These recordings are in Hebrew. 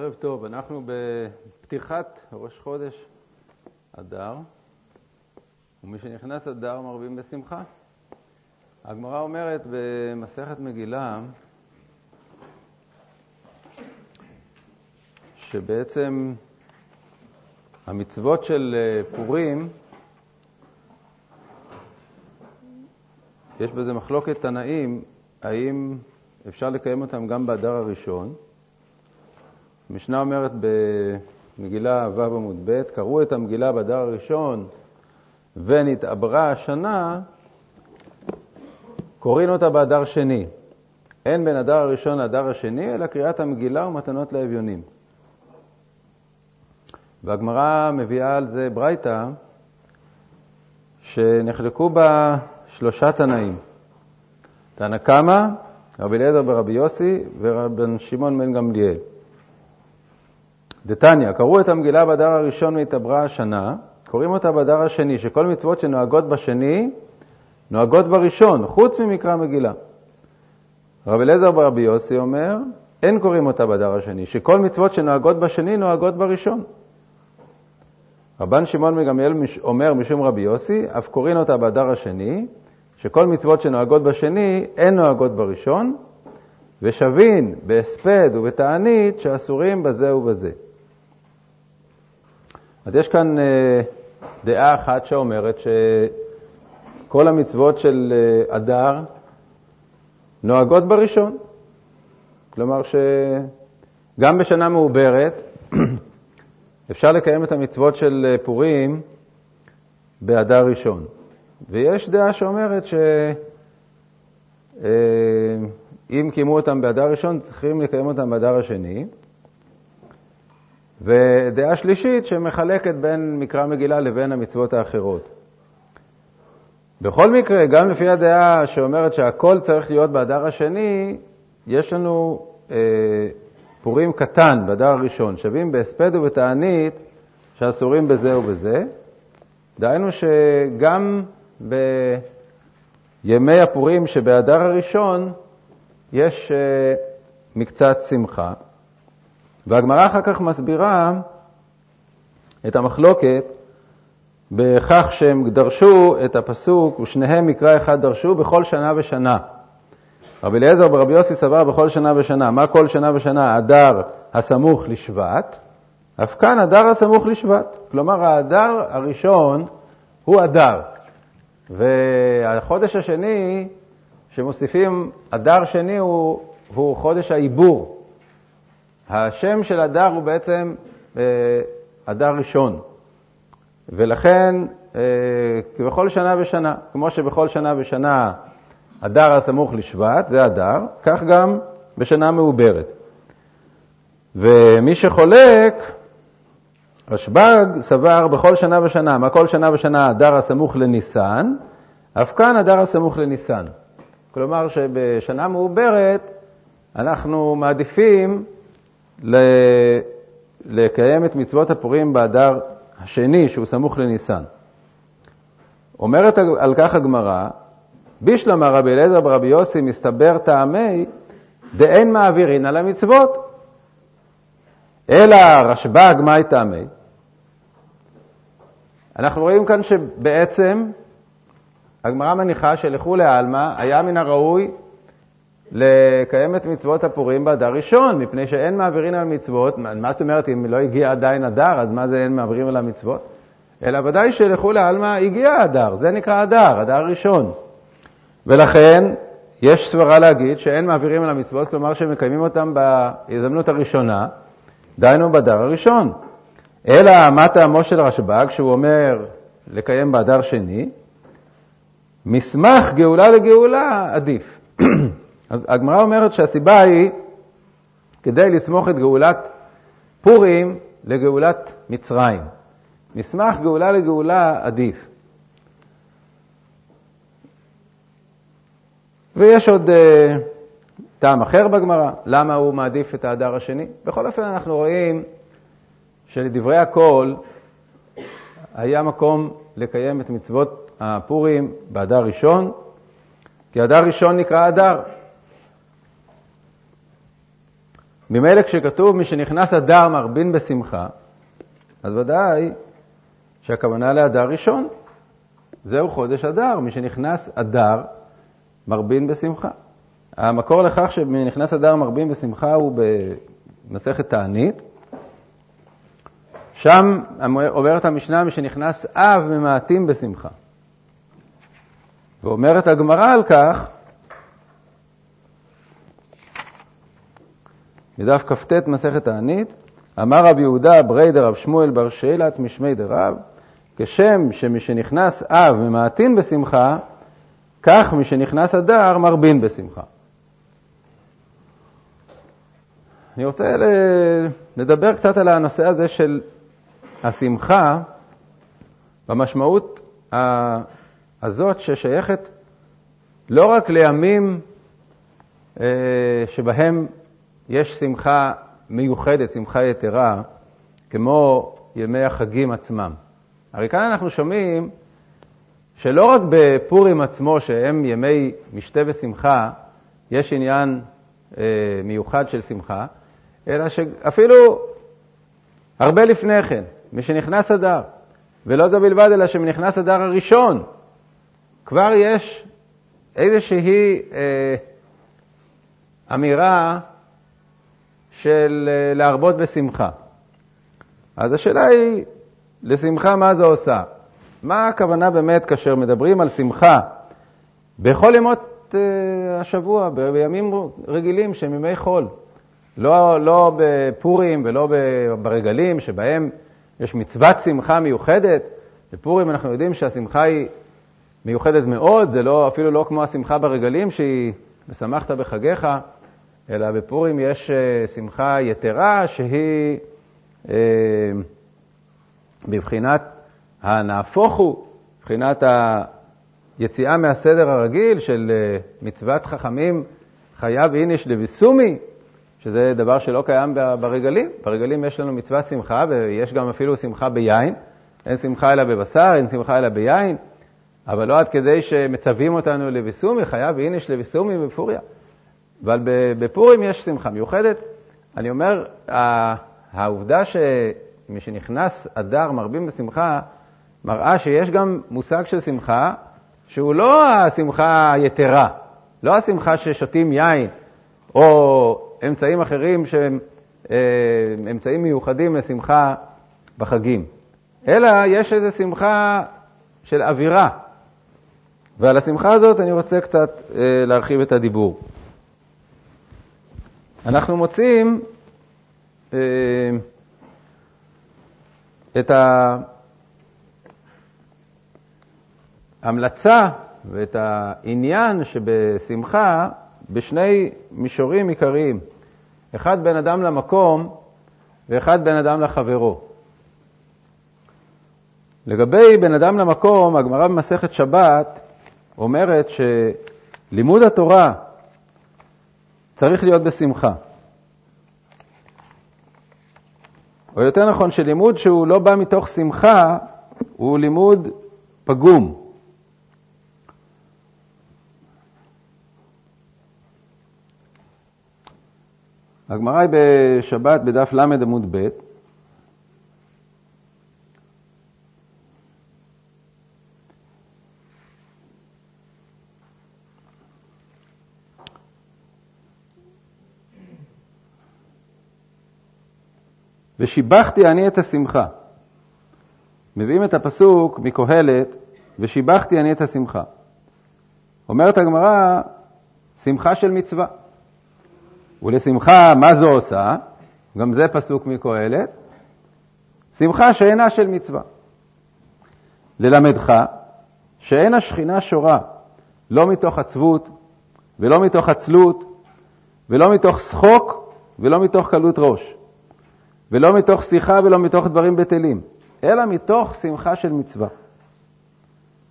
ערב טוב, אנחנו בפתיחת ראש חודש אדר, ומשנכנס אדר מרבים בשמחה. הגמרא אומרת במסכת מגילה שבעצם המצוות של אה, פורים, יש בזה מחלוקת תנאים, האם אפשר לקיים אותם גם באדר הראשון. המשנה אומרת במגילה ו' עמוד ב', קראו את המגילה באדר הראשון ונתעברה השנה, קוראים אותה באדר שני. אין בין הדר הראשון להדר השני, אלא קריאת המגילה ומתנות לאביונים. והגמרא מביאה על זה ברייתא, שנחלקו בה שלושה תנאים. תנא קמא, רבי אליעזר ברבי יוסי ורבן שמעון בן גמליאל. דתניא, קראו את המגילה בדר הראשון והתעברה השנה, קוראים אותה בדר השני, שכל מצוות שנוהגות בשני, נוהגות בראשון, חוץ ממקרא מגילה. רבי אליעזר ברבי יוסי אומר, אין קוראים אותה בדר השני, שכל מצוות שנוהגות בשני, נוהגות בראשון. רבן שמעון מגמליאל אומר משום רבי יוסי, אף קוראים אותה בדר השני, שכל מצוות שנוהגות בשני, אין נוהגות בראשון, ושבין בהספד ובתענית שאסורים בזה ובזה. אז יש כאן אה, דעה אחת שאומרת שכל המצוות של אה, אדר נוהגות בראשון. כלומר שגם בשנה מעוברת אפשר לקיים את המצוות של אה, פורים באדר ראשון. ויש דעה שאומרת שאם קיימו אותם באדר ראשון, צריכים לקיים אותם באדר השני. ודעה שלישית שמחלקת בין מקרא מגילה לבין המצוות האחרות. בכל מקרה, גם לפי הדעה שאומרת שהכל צריך להיות באדר השני, יש לנו אה, פורים קטן באדר הראשון, שווים בהספד ובתענית שאסורים בזה ובזה. דהיינו שגם בימי הפורים שבאדר הראשון יש אה, מקצת שמחה. והגמרא אחר כך מסבירה את המחלוקת בכך שהם דרשו את הפסוק, ושניהם מקרא אחד דרשו בכל שנה ושנה. רבי אליעזר ברבי יוסי סבר בכל שנה ושנה. מה כל שנה ושנה? אדר הסמוך לשבט, אף כאן אדר הסמוך לשבט. כלומר, האדר הראשון הוא אדר, והחודש השני, שמוסיפים אדר שני, הוא, הוא חודש העיבור. השם של אדר הוא בעצם אה, אדר ראשון, ולכן אה, כבכל שנה ושנה, כמו שבכל שנה ושנה אדר הסמוך לשבט, זה אדר, כך גם בשנה מעוברת. ומי שחולק, רשב"ג סבר בכל שנה ושנה, מה כל שנה ושנה אדר הסמוך לניסן, אף כאן אדר הסמוך לניסן. כלומר שבשנה מעוברת אנחנו מעדיפים לקיים את מצוות הפורים באדר השני, שהוא סמוך לניסן. אומרת על כך הגמרא, בישלמה רבי אליעזר ברבי יוסי מסתבר טעמי דאין מעבירין על המצוות. אלא רשב"ג, מהי טעמי? אנחנו רואים כאן שבעצם הגמרא מניחה שלכולי עלמא היה מן הראוי לקיים את מצוות הפורים באדר ראשון, מפני שאין מעבירים על מצוות. מה זאת אומרת, אם לא הגיע עדיין אדר, אז מה זה אין מעבירים על המצוות? אלא ודאי שלכולי עלמא הגיע אדר, זה נקרא אדר, אדר ראשון. ולכן יש סברה להגיד שאין מעבירים על המצוות, כלומר שמקיימים אותם בהזדמנות הראשונה, דהיינו באדר הראשון. אלא מה טעמו של רשב"ג, שהוא אומר לקיים באדר שני? מסמך גאולה לגאולה עדיף. אז הגמרא אומרת שהסיבה היא כדי לסמוך את גאולת פורים לגאולת מצרים. מסמך גאולה לגאולה עדיף. ויש עוד uh, טעם אחר בגמרא, למה הוא מעדיף את האדר השני. בכל אופן אנחנו רואים שלדברי הכל היה מקום לקיים את מצוות הפורים באדר ראשון, כי אדר ראשון נקרא אדר. ממילא כשכתוב מי שנכנס אדר מרבין בשמחה, אז ודאי שהכוונה לאדר ראשון. זהו חודש אדר, מי שנכנס אדר מרבין בשמחה. המקור לכך שנכנס אדר מרבין בשמחה הוא במסכת תענית. שם אומרת המשנה, מי שנכנס אב ממעטים בשמחה. ואומרת הגמרא על כך, בדף כ"ט מסכת תענית, אמר רב יהודה ברי דרב שמואל בר שאלת משמי דרב, כשם שמשנכנס אב ממעטין בשמחה, כך משנכנס אדר מרבין בשמחה. אני רוצה לדבר קצת על הנושא הזה של השמחה במשמעות הזאת ששייכת לא רק לימים אה, שבהם יש שמחה מיוחדת, שמחה יתרה, כמו ימי החגים עצמם. הרי כאן אנחנו שומעים שלא רק בפורים עצמו, שהם ימי משתה ושמחה, יש עניין אה, מיוחד של שמחה, אלא שאפילו הרבה לפני כן, משנכנס אדר, ולא זו בלבד, אלא שמנכנס אדר הראשון, כבר יש איזושהי אה, אמירה של אה, להרבות בשמחה. אז השאלה היא, לשמחה מה זה עושה? מה הכוונה באמת כאשר מדברים על שמחה בכל ימות אה, השבוע, בימים רגילים שהם ימי חול? לא, לא בפורים ולא ברגלים, שבהם יש מצוות שמחה מיוחדת. בפורים אנחנו יודעים שהשמחה היא מיוחדת מאוד, זה לא, אפילו לא כמו השמחה ברגלים, שהיא ושמחת בחגיך, אלא בפורים יש אה, שמחה יתרה שהיא אה, בבחינת הנהפוך הוא, מבחינת היציאה מהסדר הרגיל של אה, מצוות חכמים חייב איניש לביסומי, שזה דבר שלא קיים ברגלים. ברגלים יש לנו מצוות שמחה, ויש גם אפילו שמחה ביין. אין שמחה אלא בבשר, אין שמחה אלא ביין, אבל לא עד כדי שמצווים אותנו לביסומי, חייב איניש לביסומי בפוריה. אבל בפורים יש שמחה מיוחדת. אני אומר, העובדה שמשנכנס אדר מרבים בשמחה, מראה שיש גם מושג של שמחה שהוא לא השמחה היתרה, לא השמחה ששותים יין, או אמצעים אחרים שהם אה, אמצעים מיוחדים לשמחה בחגים, אלא יש איזו שמחה של אווירה. ועל השמחה הזאת אני רוצה קצת אה, להרחיב את הדיבור. אנחנו מוצאים אה, את ההמלצה ואת העניין שבשמחה בשני מישורים עיקריים. אחד בין אדם למקום ואחד בין אדם לחברו. לגבי בין אדם למקום, הגמרא במסכת שבת אומרת שלימוד התורה צריך להיות בשמחה. או יותר נכון, שלימוד שהוא לא בא מתוך שמחה, הוא לימוד פגום. הגמרא היא בשבת בדף ל עמוד ב', ושיבחתי אני את השמחה. מביאים את הפסוק מקהלת, ושיבחתי אני את השמחה. אומרת הגמרא, שמחה של מצווה. ולשמחה, מה זו עושה? גם זה פסוק מקהלת. שמחה שאינה של מצווה. ללמדך שאין השכינה שורה לא מתוך עצבות ולא מתוך עצלות ולא מתוך שחוק ולא מתוך קלות ראש ולא מתוך שיחה ולא מתוך דברים בטלים, אלא מתוך שמחה של מצווה.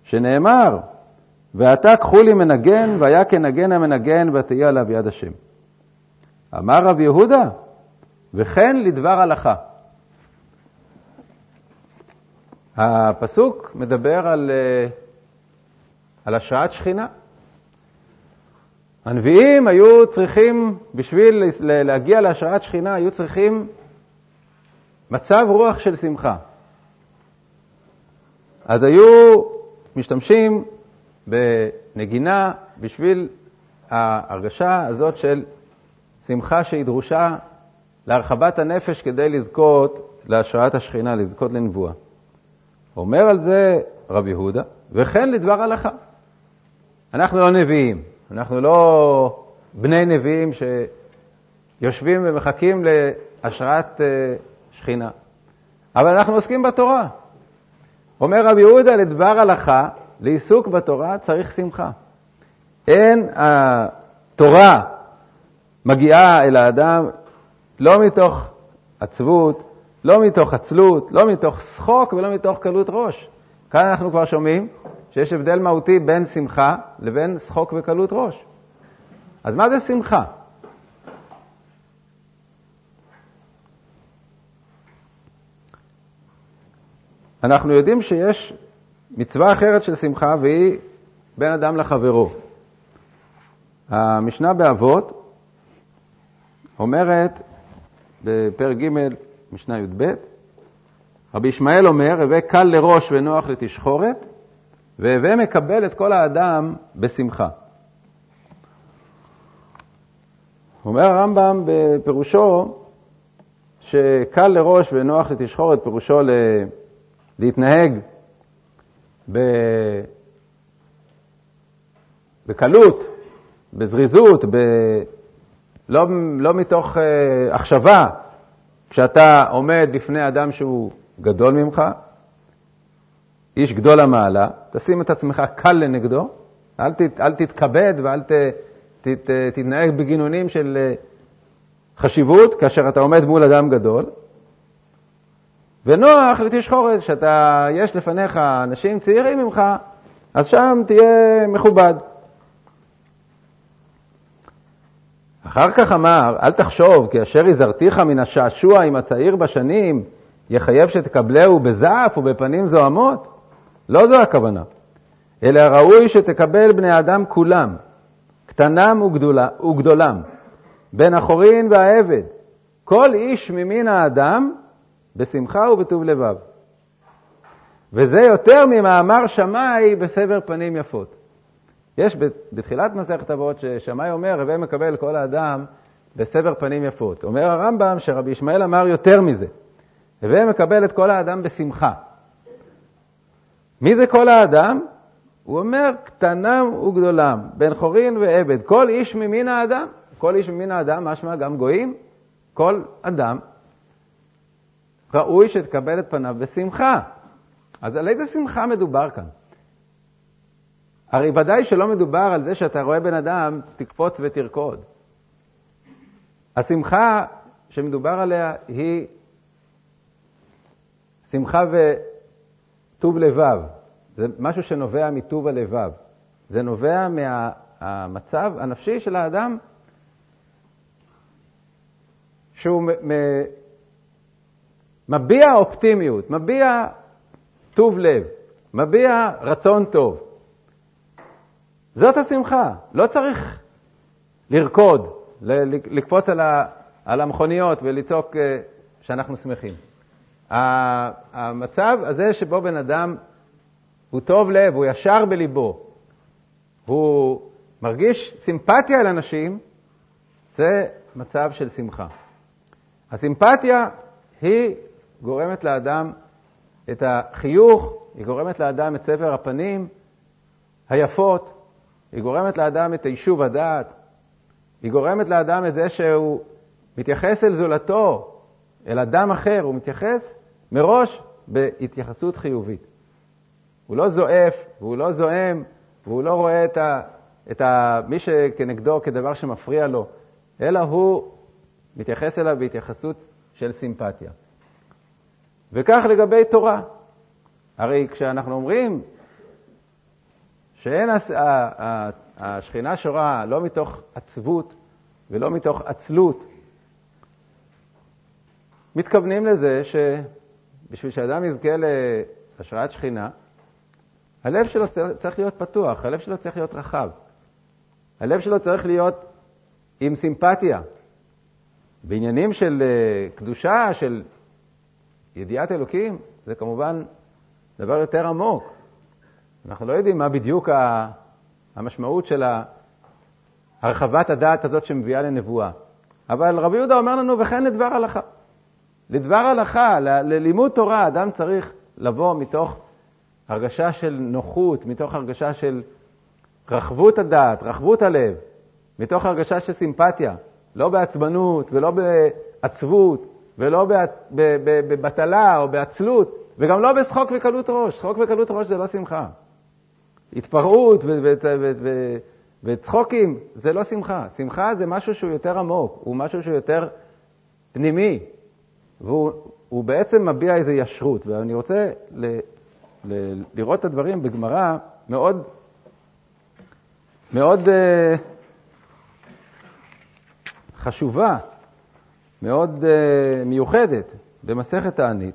שנאמר, ועתה קחו לי מנגן, והיה כנגן המנגן, ותהיה עליו יד השם. אמר רב יהודה, וכן לדבר הלכה. הפסוק מדבר על, אה, על השראת שכינה. הנביאים היו צריכים, בשביל להגיע להשראת שכינה, היו צריכים מצב רוח של שמחה. אז היו משתמשים בנגינה בשביל ההרגשה הזאת של שמחה שהיא דרושה להרחבת הנפש כדי לזכות להשראת השכינה, לזכות לנבואה. אומר על זה רבי יהודה, וכן לדבר הלכה. אנחנו לא נביאים, אנחנו לא בני נביאים שיושבים ומחכים להשראת אה, שכינה, אבל אנחנו עוסקים בתורה. אומר רבי יהודה, לדבר הלכה, לעיסוק בתורה צריך שמחה. אין התורה מגיעה אל האדם לא מתוך עצבות, לא מתוך עצלות, לא מתוך שחוק ולא מתוך קלות ראש. כאן אנחנו כבר שומעים שיש הבדל מהותי בין שמחה לבין שחוק וקלות ראש. אז מה זה שמחה? אנחנו יודעים שיש מצווה אחרת של שמחה והיא בין אדם לחברו. המשנה באבות אומרת בפרק ג', משנה י"ב, רבי ישמעאל אומר, הווה קל לראש ונוח לתשחורת, והווה מקבל את כל האדם בשמחה. אומר הרמב"ם בפירושו שקל לראש ונוח לתשחורת, פירושו ל... להתנהג ב... בקלות, בזריזות, ב... לא, לא מתוך uh, החשבה, כשאתה עומד בפני אדם שהוא גדול ממך, איש גדול המעלה, תשים את עצמך קל לנגדו, אל, ת, אל תתכבד ואל ת, ת, ת, תתנהג בגינונים של אה, חשיבות כאשר אתה עומד מול אדם גדול. ונוח לתשחורת, שאתה, יש לפניך אנשים צעירים ממך, אז שם תהיה מכובד. אחר כך אמר, אל תחשוב, כי אשר הזהרתיך מן השעשוע עם הצעיר בשנים, יחייב שתקבלהו בזעף ובפנים זוהמות? לא זו הכוונה, אלא ראוי שתקבל בני אדם כולם, קטנם וגדולה, וגדולם, בן החורין והעבד, כל איש ממין האדם, בשמחה ובטוב לבב. וזה יותר ממאמר שמאי בסבר פנים יפות. יש בתחילת מסכת אבות ששמאי אומר, הווה מקבל כל האדם בסבר פנים יפות. אומר הרמב"ם שרבי ישמעאל אמר יותר מזה, הווה מקבל את כל האדם בשמחה. מי זה כל האדם? הוא אומר, קטנם וגדולם, בן חורין ועבד, כל איש ממין האדם, כל איש ממין האדם, משמע גם גויים, כל אדם, ראוי שתקבל את פניו בשמחה. אז על איזה שמחה מדובר כאן? הרי ודאי שלא מדובר על זה שאתה רואה בן אדם, תקפוץ ותרקוד. השמחה שמדובר עליה היא שמחה וטוב לבב. זה משהו שנובע מטוב הלבב. זה נובע מהמצב הנפשי של האדם שהוא מביע אופטימיות, מביע טוב לב, מביע רצון טוב. זאת השמחה. לא צריך לרקוד, לקפוץ על המכוניות ולצעוק אה, שאנחנו שמחים. המצב הזה שבו בן אדם הוא טוב לב, הוא ישר בליבו, הוא מרגיש סימפתיה אל אנשים, זה מצב של שמחה. הסימפתיה היא גורמת לאדם את החיוך, היא גורמת לאדם את סבר הפנים היפות, היא גורמת לאדם את היישוב הדעת, היא גורמת לאדם את זה שהוא מתייחס אל זולתו, אל אדם אחר, הוא מתייחס מראש בהתייחסות חיובית. הוא לא זועף, והוא לא זועם, והוא לא רואה את, ה, את ה, מי שכנגדו כדבר שמפריע לו, אלא הוא מתייחס אליו בהתייחסות של סימפתיה. וכך לגבי תורה. הרי כשאנחנו אומרים שאין השכינה שורה לא מתוך עצבות ולא מתוך עצלות, מתכוונים לזה שבשביל שאדם יזכה להשראת שכינה, הלב שלו צריך להיות פתוח, הלב שלו צריך להיות רחב. הלב שלו צריך להיות עם סימפתיה. בעניינים של אה, קדושה, של ידיעת אלוקים, זה כמובן דבר יותר עמוק. אנחנו לא יודעים מה בדיוק המשמעות של הרחבת הדעת הזאת שמביאה לנבואה. אבל רבי יהודה אומר לנו, וכן לדבר הלכה. לדבר הלכה, ללימוד תורה, אדם צריך לבוא מתוך הרגשה של נוחות, מתוך הרגשה של רחבות הדעת, רחבות הלב, מתוך הרגשה של סימפתיה, לא בעצבנות ולא בעצבות ולא בבטלה או בעצלות, וגם לא בשחוק וקלות ראש. שחוק וקלות ראש זה לא שמחה. התפרעות וצחוקים זה לא שמחה. שמחה זה משהו שהוא יותר עמוק, הוא משהו שהוא יותר פנימי, והוא בעצם מביע איזו ישרות. ואני רוצה ל, ל, לראות את הדברים בגמרא מאוד, מאוד uh, חשובה, מאוד uh, מיוחדת במסכת תענית,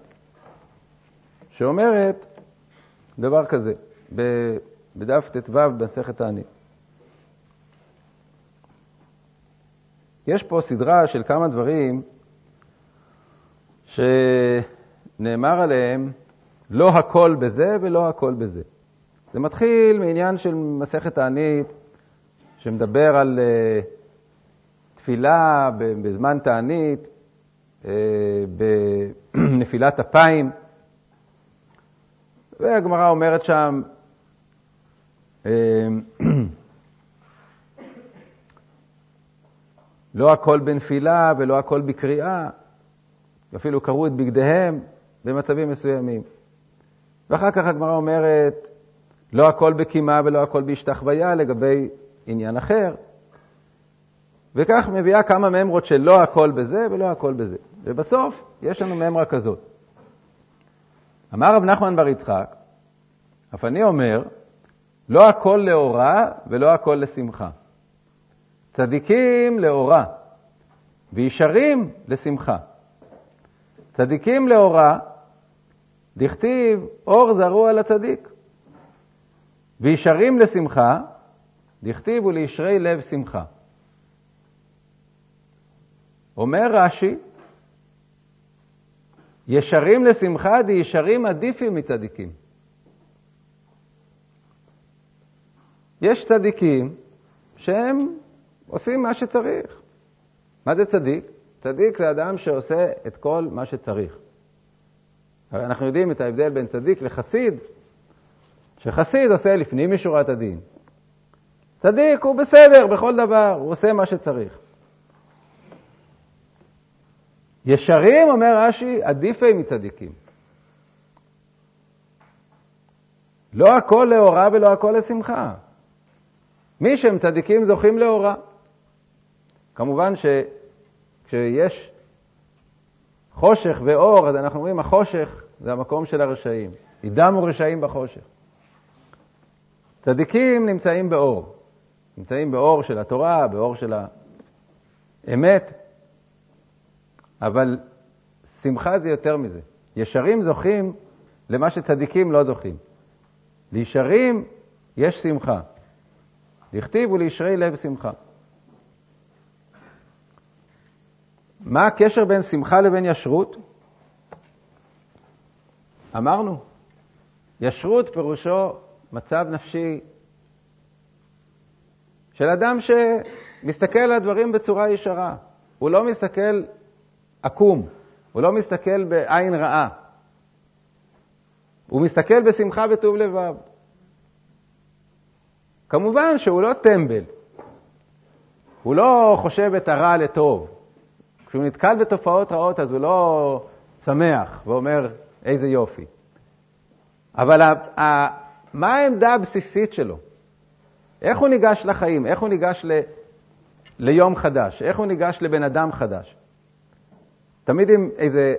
שאומרת דבר כזה, בדף ט"ו במסכת תענית. יש פה סדרה של כמה דברים שנאמר עליהם לא הכל בזה ולא הכל בזה. זה מתחיל מעניין של מסכת תענית, שמדבר על uh, תפילה בזמן תענית, uh, בנפילת אפיים, והגמרא אומרת שם, uh, לא הכל בנפילה ולא הכל בקריאה, אפילו קראו את בגדיהם במצבים מסוימים. ואחר כך הגמרא אומרת, לא הכל בקימה ולא הכל בהשתחוויה לגבי עניין אחר. וכך מביאה כמה ממרות של לא הכל בזה ולא הכל בזה. ובסוף יש לנו ממרה כזאת. אמר רב נחמן בר יצחק, אף אני אומר, לא הכל לאורה ולא הכל לשמחה. צדיקים לאורה וישרים לשמחה. צדיקים לאורה, דכתיב אור זרוע לצדיק. וישרים לשמחה, דכתיב ולישרי לב שמחה. אומר רש"י, ישרים לשמחה דישרים עדיפים מצדיקים. יש צדיקים שהם עושים מה שצריך. מה זה צדיק? צדיק זה אדם שעושה את כל מה שצריך. הרי אנחנו יודעים את ההבדל בין צדיק לחסיד, שחסיד עושה לפנים משורת הדין. צדיק הוא בסדר בכל דבר, הוא עושה מה שצריך. ישרים, אומר רש"י, עדיפי מצדיקים. לא הכל לאורה ולא הכל לשמחה. מי שהם צדיקים זוכים לאורה. כמובן שכשיש חושך ואור, אז אנחנו אומרים, החושך זה המקום של הרשעים. ידמו רשעים בחושך. צדיקים נמצאים באור. נמצאים באור של התורה, באור של האמת, אבל שמחה זה יותר מזה. ישרים זוכים למה שצדיקים לא זוכים. לישרים יש שמחה. לכתיב ולישרי לב שמחה. מה הקשר בין שמחה לבין ישרות? אמרנו, ישרות פירושו מצב נפשי של אדם שמסתכל על הדברים בצורה ישרה. הוא לא מסתכל עקום, הוא לא מסתכל בעין רעה. הוא מסתכל בשמחה וטוב לבב. כמובן שהוא לא טמבל, הוא לא חושב את הרע לטוב. כשהוא נתקל בתופעות רעות אז הוא לא שמח ואומר, איזה יופי. אבל ה- ה- מה העמדה הבסיסית שלו? איך הוא ניגש לחיים? איך הוא ניגש ל... ליום חדש? איך הוא ניגש לבן אדם חדש? תמיד עם איזה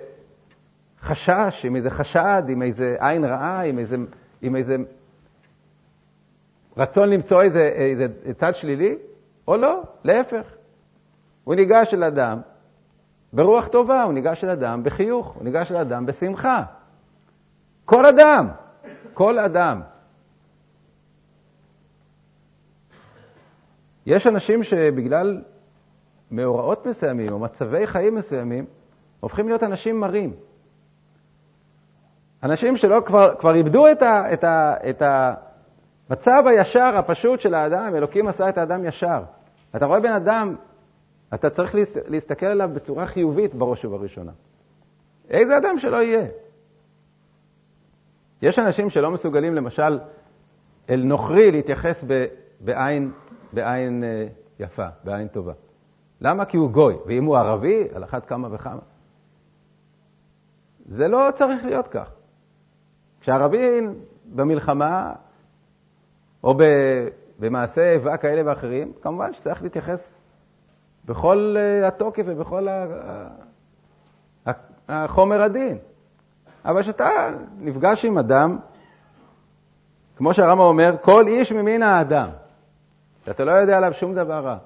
חשש, עם איזה חשד, עם איזה עין רעה, עם איזה, עם איזה רצון למצוא איזה, איזה צד שלילי, או לא, להפך. הוא ניגש אל אדם ברוח טובה, הוא ניגש אל אדם בחיוך, הוא ניגש אל אדם בשמחה. כל אדם, כל אדם. יש אנשים שבגלל מאורעות מסוימים או מצבי חיים מסוימים, הופכים להיות אנשים מרים. אנשים שלא כבר, כבר איבדו את, ה, את, ה, את המצב הישר, הפשוט של האדם, אלוקים עשה את האדם ישר. אתה רואה בן אדם, אתה צריך להסתכל עליו בצורה חיובית בראש ובראשונה. איזה אדם שלא יהיה. יש אנשים שלא מסוגלים, למשל, אל נוכרי להתייחס ב, בעין, בעין אה, יפה, בעין טובה. למה? כי הוא גוי, ואם הוא ערבי, על אחת כמה וכמה. זה לא צריך להיות כך. כשערבי במלחמה, או במעשי איבה כאלה ואחרים, כמובן שצריך להתייחס בכל אה, התוקף ובכל החומר הדין. אבל כשאתה נפגש עם אדם, כמו שהרמב"ם אומר, כל איש ממין האדם, שאתה לא יודע עליו שום דבר רע,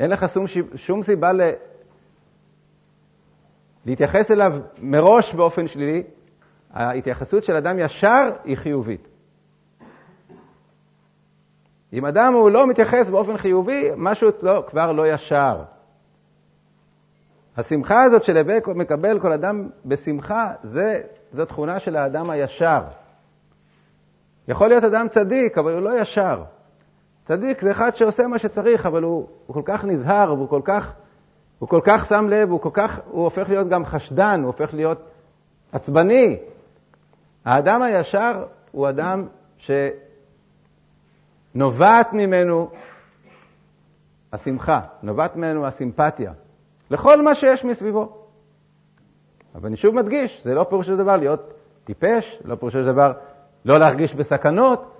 אין לך שום, שום סיבה. להתייחס אליו מראש באופן שלילי, ההתייחסות של אדם ישר היא חיובית. אם אדם הוא לא מתייחס באופן חיובי, משהו לא, כבר לא ישר. השמחה הזאת של הווה מקבל כל אדם בשמחה, זה, זו תכונה של האדם הישר. יכול להיות אדם צדיק, אבל הוא לא ישר. צדיק זה אחד שעושה מה שצריך, אבל הוא, הוא כל כך נזהר, והוא כל כך, הוא כל כך שם לב, הוא כל כך, הוא הופך להיות גם חשדן, הוא הופך להיות עצבני. האדם הישר הוא אדם שנובעת ממנו השמחה, נובעת ממנו הסימפתיה, לכל מה שיש מסביבו. אבל אני שוב מדגיש, זה לא פירוש של דבר להיות טיפש, לא פירוש של דבר לא להרגיש בסכנות,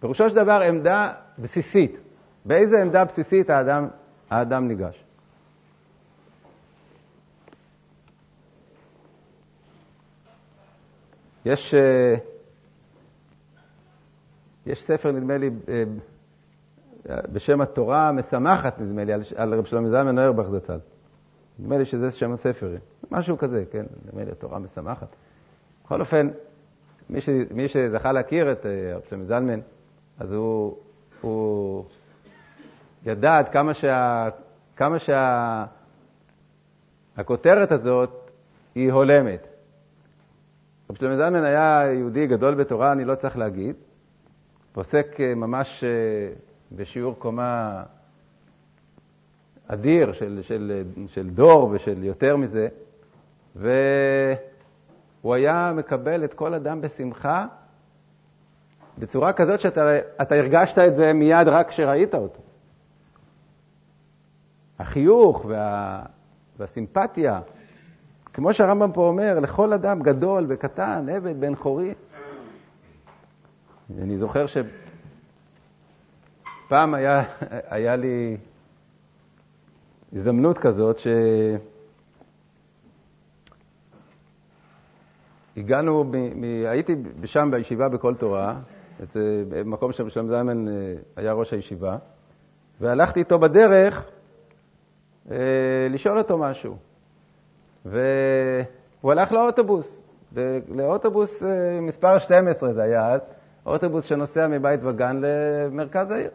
פירושו של דבר עמדה בסיסית. באיזה עמדה בסיסית האדם, האדם ניגש? יש, אה, יש ספר, נדמה לי, אה, בשם התורה המשמחת, נדמה לי, על רב שלמה זלמן אוירבך זצ"ל. נדמה לי שזה שם הספר, משהו כזה, כן? נדמה לי, התורה משמחת. בכל אופן, מי, ש, מי שזכה להכיר את אה, רב שלמה זלמן, אז הוא, הוא ידע עד כמה, שה, כמה שהכותרת הזאת היא הולמת. רב שלמה זלמן היה יהודי גדול בתורה, אני לא צריך להגיד, עוסק אה, ממש אה, בשיעור קומה אדיר של, של, של דור ושל יותר מזה, והוא היה מקבל את כל אדם בשמחה בצורה כזאת שאתה הרגשת את זה מיד רק כשראית אותו. החיוך וה, והסימפתיה, כמו שהרמב"ם פה אומר, לכל אדם גדול וקטן, עבד, בן חורי. אני זוכר שפעם היה, היה לי הזדמנות כזאת שהגענו, מ, מ, הייתי שם בישיבה בכל תורה, את מקום ששלום זלמן אה, היה ראש הישיבה, והלכתי איתו בדרך אה, לשאול אותו משהו. והוא הלך לאוטובוס, לאוטובוס אה, מספר 12 זה היה אז, אוטובוס שנוסע מבית וגן למרכז העיר.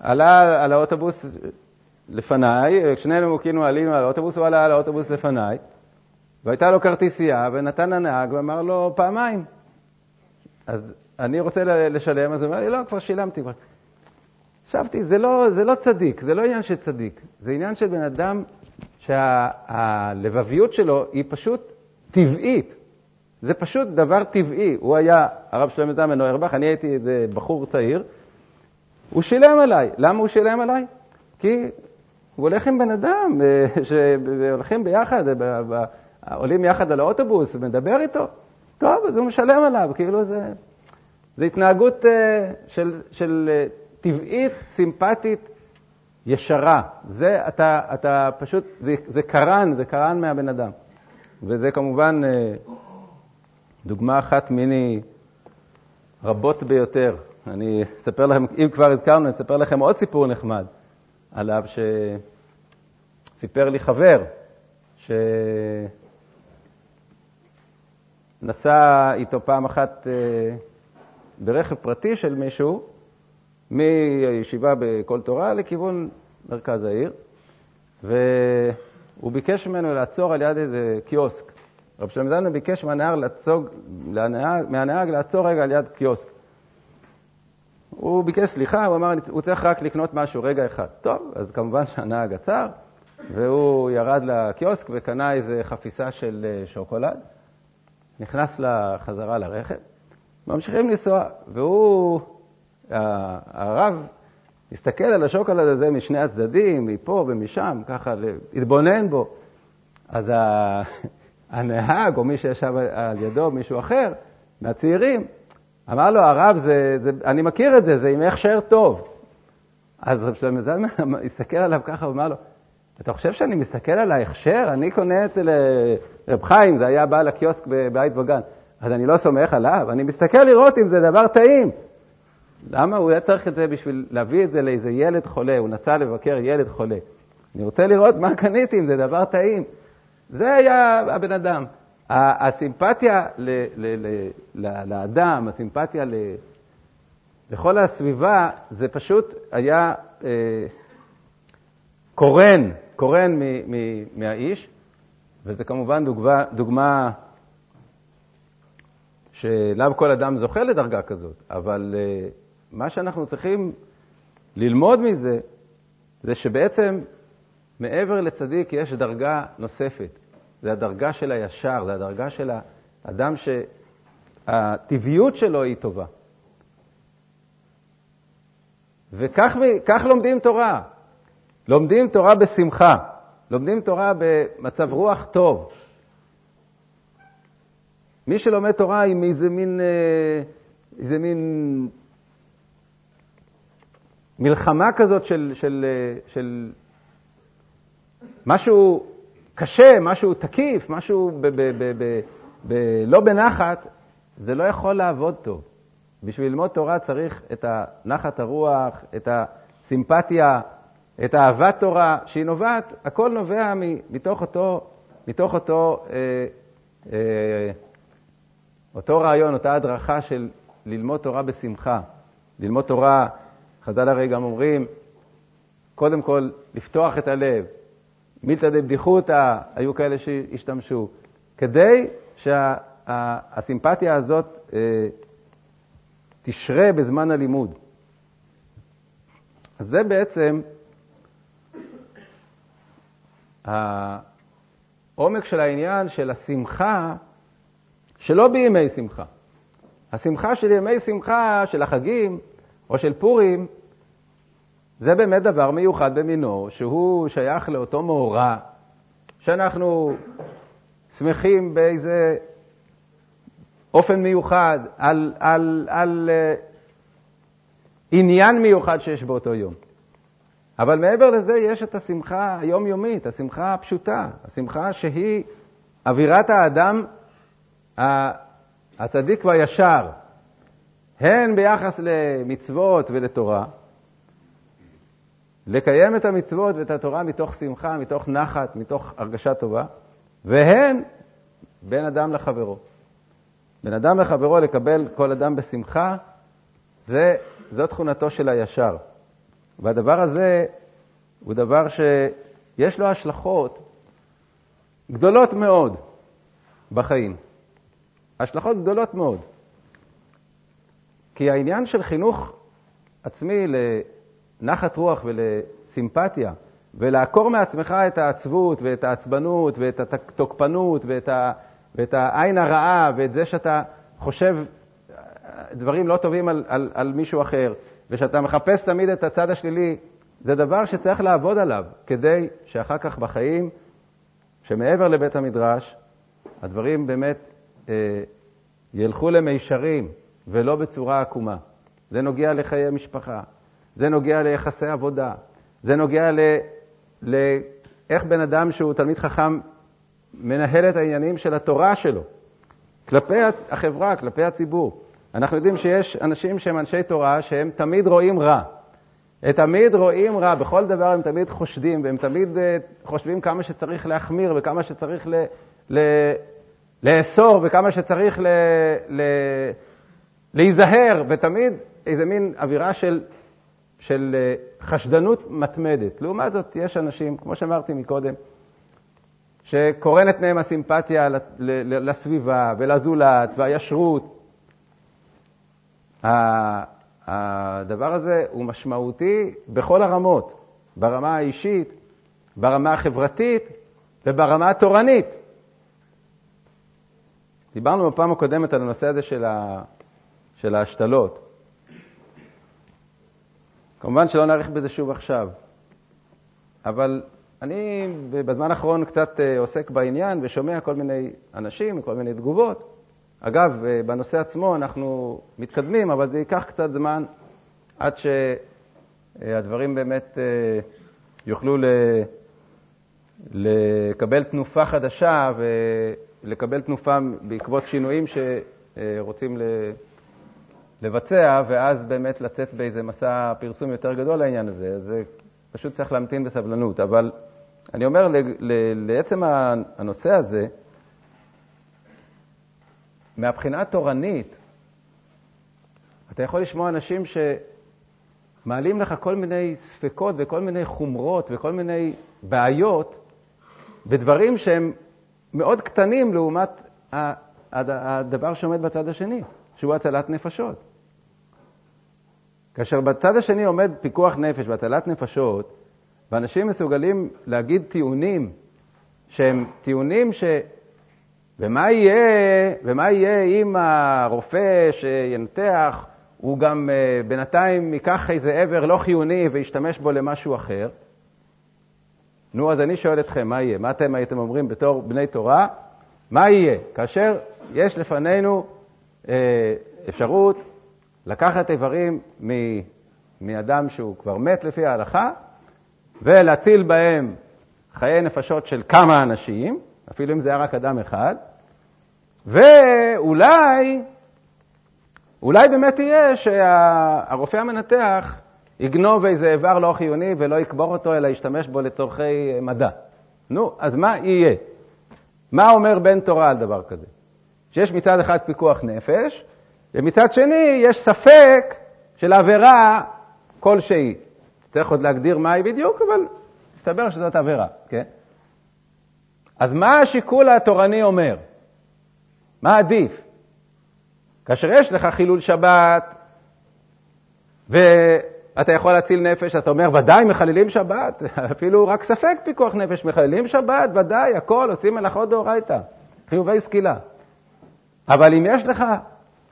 ועלה על האוטובוס לפניי, שנינו כאילו עלינו על האוטובוס, הוא עלה על האוטובוס לפניי, והייתה לו כרטיסייה, ונתן לנהג ואמר לו פעמיים. אז אני רוצה לשלם, אז הוא אומר לי, לא, כבר שילמתי. חשבתי, זה לא, זה לא צדיק, זה לא עניין של צדיק, זה עניין של בן אדם שהלבביות שלו היא פשוט טבעית. זה פשוט דבר טבעי. הוא היה הרב שלמה זלמן אוירבך, אני הייתי איזה בחור צעיר, הוא שילם עליי. למה הוא שילם עליי? כי הוא הולך עם בן אדם, אה, שהולכים ביחד, אה, עולים יחד על האוטובוס, מדבר איתו, טוב, אז הוא משלם עליו, כאילו זה, זה התנהגות אה, של, של טבעית, סימפטית, ישרה. זה, אתה, אתה פשוט, זה, זה קרן, זה קרן מהבן אדם. וזה כמובן דוגמה אחת מיני רבות ביותר. אני אספר לכם, אם כבר הזכרנו, אני אספר לכם עוד סיפור נחמד עליו, שסיפר לי חבר, ש... נסע איתו פעם אחת אה, ברכב פרטי של מישהו, מישיבה בכל תורה לכיוון מרכז העיר, והוא ביקש ממנו לעצור על יד איזה קיוסק. רב שלמה זלמן ביקש מהנהג לעצור, מהנהג לעצור רגע על יד קיוסק. הוא ביקש סליחה, הוא אמר, הוא צריך רק לקנות משהו רגע אחד. טוב, אז כמובן שהנהג עצר, והוא ירד לקיוסק וקנה איזה חפיסה של אה, שוקולד, נכנס חזרה לרכב, ממשיכים לנסוע, והוא, הרב, הסתכל על השוקולד הזה משני הצדדים, מפה ומשם, ככה, התבונן בו. אז הנהג, או מי שישב על ידו, מישהו אחר, מהצעירים, אמר לו, הרב, זה, זה, אני מכיר את זה, זה עם הכשר טוב. אז רב שלמה זלמן הסתכל עליו ככה ואמר לו, אתה חושב שאני מסתכל על ההכשר? אני קונה אצל רב חיים, זה היה בעל הקיוסק בבית וגן. אז אני לא סומך עליו, אני מסתכל לראות אם זה דבר טעים. למה הוא היה צריך את זה בשביל להביא את זה לאיזה ילד חולה? הוא נסע לבקר ילד חולה. אני רוצה לראות מה קניתי, אם זה דבר טעים. זה היה הבן אדם. הסימפתיה ל, ל, ל, לאדם, הסימפתיה ל, לכל הסביבה, זה פשוט היה אה, קורן, קורן מ, מ, מהאיש, וזה כמובן דוגמה, דוגמה שלאו כל אדם זוכה לדרגה כזאת, אבל אה, מה שאנחנו צריכים ללמוד מזה, זה שבעצם מעבר לצדיק יש דרגה נוספת. זה הדרגה של הישר, זה הדרגה של האדם שהטבעיות שלו היא טובה. וכך לומדים תורה. לומדים תורה בשמחה, לומדים תורה במצב רוח טוב. מי שלומד תורה עם איזה מין, אה, איזה מין מלחמה כזאת של, של, של משהו קשה, משהו תקיף, משהו ב, ב, ב, ב, ב, לא בנחת, זה לא יכול לעבוד טוב. בשביל ללמוד תורה צריך את הנחת הרוח, את הסימפתיה, את אהבת תורה, שהיא נובעת, הכל נובע מתוך אותו, מתוך אותו, אה, אה, אותו רעיון, אותה הדרכה של ללמוד תורה בשמחה. ללמוד תורה, חז"ל הרי גם אומרים, קודם כל לפתוח את הלב, מילתא דבדיחותא, היו כאלה שהשתמשו, כדי שהסימפתיה הזאת אה, תשרה בזמן הלימוד. אז זה בעצם העומק של העניין של השמחה שלא בימי שמחה. השמחה של ימי שמחה, של החגים או של פורים, זה באמת דבר מיוחד במינו, שהוא שייך לאותו מאורע, שאנחנו שמחים באיזה אופן מיוחד, על, על, על uh, עניין מיוחד שיש באותו יום. אבל מעבר לזה יש את השמחה היומיומית, השמחה הפשוטה, השמחה שהיא אווירת האדם הצדיק והישר, הן ביחס למצוות ולתורה, לקיים את המצוות ואת התורה מתוך שמחה, מתוך נחת, מתוך הרגשה טובה, והן בין אדם לחברו. בין אדם לחברו לקבל כל אדם בשמחה, זה, זו תכונתו של הישר. והדבר הזה הוא דבר שיש לו השלכות גדולות מאוד בחיים. השלכות גדולות מאוד. כי העניין של חינוך עצמי לנחת רוח ולסימפתיה, ולעקור מעצמך את העצבות ואת העצבנות ואת התוקפנות ואת, ה, ואת העין הרעה ואת זה שאתה חושב דברים לא טובים על, על, על מישהו אחר, ושאתה מחפש תמיד את הצד השלילי, זה דבר שצריך לעבוד עליו, כדי שאחר כך בחיים, שמעבר לבית המדרש, הדברים באמת אה, ילכו למישרים ולא בצורה עקומה. זה נוגע לחיי משפחה, זה נוגע ליחסי עבודה, זה נוגע ל... ל... בן אדם שהוא תלמיד חכם מנהל את העניינים של התורה שלו, כלפי החברה, כלפי הציבור. אנחנו יודעים שיש אנשים שהם אנשי תורה שהם תמיד רואים רע. הם תמיד רואים רע, בכל דבר הם תמיד חושדים, והם תמיד uh, חושבים כמה שצריך להחמיר וכמה שצריך ל, ל, לאסור וכמה שצריך ל, ל, להיזהר, ותמיד איזה מין אווירה של, של אה, חשדנות מתמדת. לעומת זאת, יש אנשים, כמו שאמרתי מקודם, שקורנת מהם הסימפתיה לסביבה ולזולת והישרות. הדבר הזה הוא משמעותי בכל הרמות, ברמה האישית, ברמה החברתית וברמה התורנית. דיברנו בפעם הקודמת על הנושא הזה של, ה, של ההשתלות. כמובן שלא נאריך בזה שוב עכשיו, אבל אני בזמן האחרון קצת אה, עוסק בעניין ושומע כל מיני אנשים, כל מיני תגובות. אגב, אה, בנושא עצמו אנחנו מתקדמים, אבל זה ייקח קצת זמן עד שהדברים באמת אה, יוכלו לקבל תנופה חדשה ולקבל תנופה בעקבות שינויים שרוצים לבצע, ואז באמת לצאת באיזה מסע פרסום יותר גדול לעניין הזה. אז פשוט צריך להמתין בסבלנות. אבל אני אומר, לעצם הנושא הזה, מהבחינה התורנית, אתה יכול לשמוע אנשים שמעלים לך כל מיני ספקות וכל מיני חומרות וכל מיני בעיות ודברים שהם מאוד קטנים לעומת הדבר שעומד בצד השני, שהוא הצלת נפשות. כאשר בצד השני עומד פיקוח נפש והצלת נפשות, ואנשים מסוגלים להגיד טיעונים שהם טיעונים ש... ומה יהיה, ומה יהיה אם הרופא שינתח הוא גם uh, בינתיים ייקח איזה עבר לא חיוני וישתמש בו למשהו אחר? נו, אז אני שואל אתכם, מה יהיה? מה אתם הייתם אומרים בתור בני תורה? מה יהיה כאשר יש לפנינו uh, אפשרות לקחת איברים מאדם שהוא כבר מת לפי ההלכה ולהציל בהם חיי נפשות של כמה אנשים, אפילו אם זה היה רק אדם אחד, ואולי, אולי באמת יהיה שהרופא המנתח יגנוב איזה איבר לא חיוני ולא יקבור אותו, אלא ישתמש בו לצורכי מדע. נו, אז מה יהיה? מה אומר בן תורה על דבר כזה? שיש מצד אחד פיקוח נפש, ומצד שני יש ספק של עבירה כלשהי. צריך עוד להגדיר מהי בדיוק, אבל מסתבר שזאת עבירה, כן? אז מה השיקול התורני אומר? מה עדיף? כאשר יש לך חילול שבת ואתה יכול להציל נפש, אתה אומר, ודאי מחללים שבת, אפילו רק ספק פיקוח נפש, מחללים שבת, ודאי, הכל, עושים מלאכות דאורייתא, חיובי סקילה. אבל אם יש לך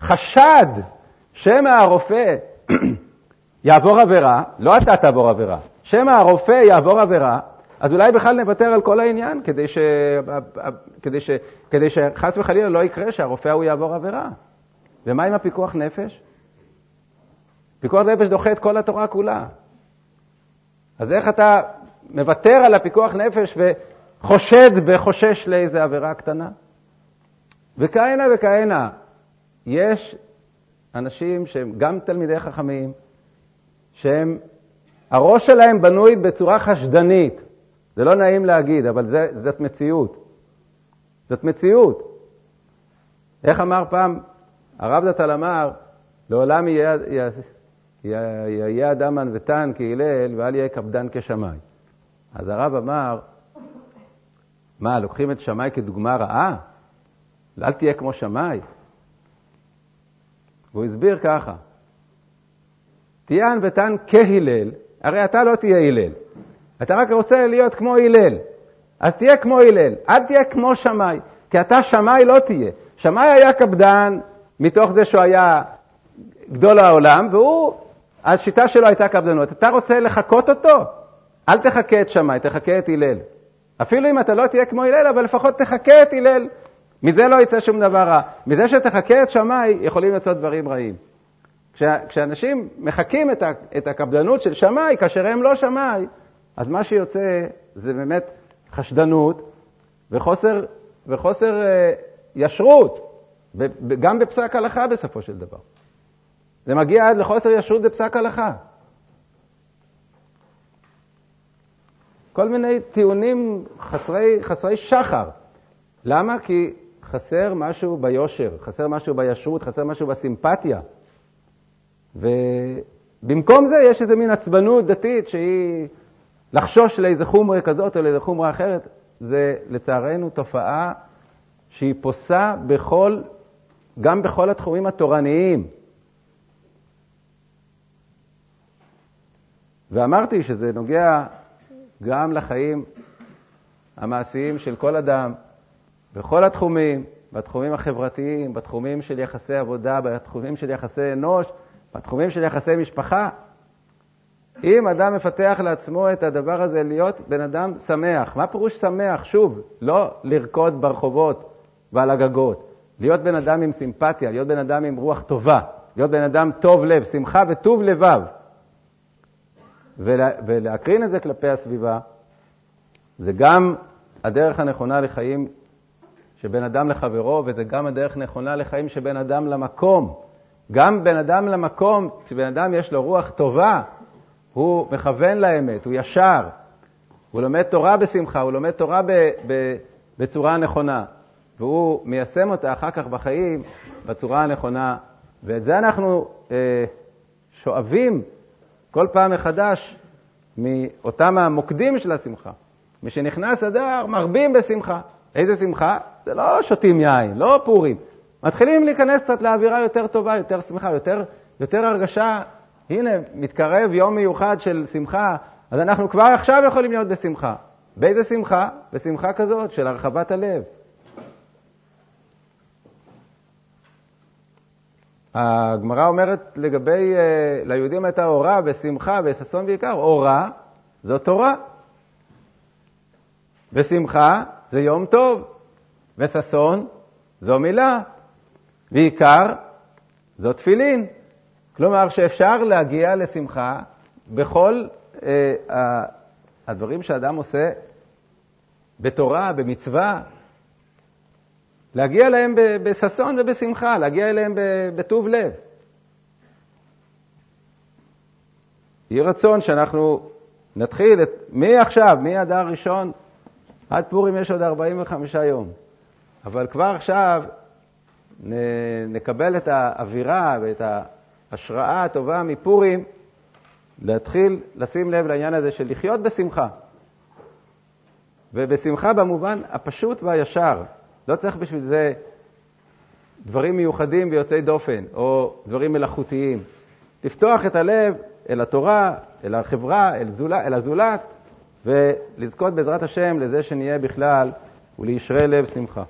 חשד שמא הרופא יעבור עבירה, לא אתה תעבור עבירה, שמא הרופא יעבור עבירה, אז אולי בכלל נוותר על כל העניין, כדי, ש... כדי, ש... כדי שחס וחלילה לא יקרה שהרופא ההוא יעבור עבירה. ומה עם הפיקוח נפש? פיקוח נפש דוחה את כל התורה כולה. אז איך אתה מוותר על הפיקוח נפש וחושד וחושש לאיזו עבירה קטנה? וכהנה וכהנה. יש אנשים שהם גם תלמידי חכמים, שהם, הראש שלהם בנוי בצורה חשדנית. זה לא נעים להגיד, אבל זה, זאת מציאות. זאת מציאות. איך אמר פעם הרב דתל אמר, לעולם יהיה, אדם ענוותן כהלל ואל יהיה קפדן כשמאי. אז הרב אמר, מה, לוקחים את שמאי כדוגמה רעה? אל תהיה כמו שמאי. והוא הסביר ככה, תהיה ענוותן כהלל, הרי אתה לא תהיה הלל. אתה רק רוצה להיות כמו הלל. אז תהיה כמו הלל, אל תהיה כמו שמאי, כי אתה שמאי לא תהיה. שמאי היה קפדן מתוך זה שהוא היה גדול העולם, והוא, השיטה שלו הייתה קפדנות. אתה רוצה לחקות אותו? אל תחקה את שמאי, תחקה את הלל. אפילו אם אתה לא תהיה כמו הלל, אבל לפחות תחקה את הלל. מזה לא יצא שום דבר רע. מזה שתחקה את שמאי, יכולים לצאת דברים רעים. כשאנשים מחקים את הקפדנות של שמאי, כאשר הם לא שמאי, אז מה שיוצא זה באמת חשדנות וחוסר, וחוסר אה, ישרות, גם בפסק הלכה בסופו של דבר. זה מגיע עד לחוסר ישרות בפסק הלכה. כל מיני טיעונים חסרי, חסרי שחר. למה? כי חסר משהו ביושר, חסר משהו בישרות, חסר משהו בסימפתיה. ובמקום זה יש איזה מין עצבנות דתית שהיא לחשוש לאיזה חומרה כזאת או לאיזה חומרה אחרת. זה לצערנו תופעה שהיא פוסה בכל, גם בכל התחומים התורניים. ואמרתי שזה נוגע גם לחיים המעשיים של כל אדם, בכל התחומים, בתחומים החברתיים, בתחומים של יחסי עבודה, בתחומים של יחסי אנוש, בתחומים של יחסי משפחה. אם אדם מפתח לעצמו את הדבר הזה, להיות בן אדם שמח, מה פירוש שמח? שוב, לא לרקוד ברחובות ועל הגגות, להיות בן אדם עם סימפתיה, להיות בן אדם עם רוח טובה, להיות בן אדם טוב לב, שמחה וטוב לבב, ולה, ולהקרין את זה כלפי הסביבה, זה גם הדרך הנכונה לחיים שבין אדם לחברו, וזה גם הדרך נכונה לחיים שבין אדם למקום. גם בין אדם למקום, כשבן אדם יש לו רוח טובה, הוא מכוון לאמת, הוא ישר, הוא לומד תורה בשמחה, הוא לומד תורה ב, ב, בצורה הנכונה, והוא מיישם אותה אחר כך בחיים בצורה הנכונה, ואת זה אנחנו אה, שואבים כל פעם מחדש מאותם המוקדים של השמחה. משנכנס אדר, מרבים בשמחה. איזה שמחה? זה לא שותים יין, לא פורים. מתחילים להיכנס קצת לאווירה יותר טובה, יותר שמחה, יותר, יותר הרגשה, הנה, מתקרב יום מיוחד של שמחה, אז אנחנו כבר עכשיו יכולים להיות בשמחה. באיזה שמחה? בשמחה כזאת של הרחבת הלב. הגמרא אומרת לגבי, אה, ליהודים הייתה אורה ושמחה וששון ועיקר. אורה זו תורה, ושמחה זה יום טוב, וששון זו מילה, ועיקר זו תפילין. כלומר שאפשר להגיע לשמחה בכל אה, הדברים שאדם עושה בתורה, במצווה, להגיע אליהם בששון ובשמחה, להגיע אליהם בטוב לב. יהי רצון שאנחנו נתחיל את, מעכשיו, מהדר ראשון עד פורים יש עוד 45 יום, אבל כבר עכשיו נקבל את האווירה ואת ההשראה הטובה מפורים, להתחיל לשים לב לעניין הזה של לחיות בשמחה. ובשמחה במובן הפשוט והישר. לא צריך בשביל זה דברים מיוחדים ויוצאי דופן, או דברים מלאכותיים. לפתוח את הלב אל התורה, אל החברה, אל, הזולת, ולזכות בעזרת השם לזה שנהיה בכלל ולישרי לב שמחה.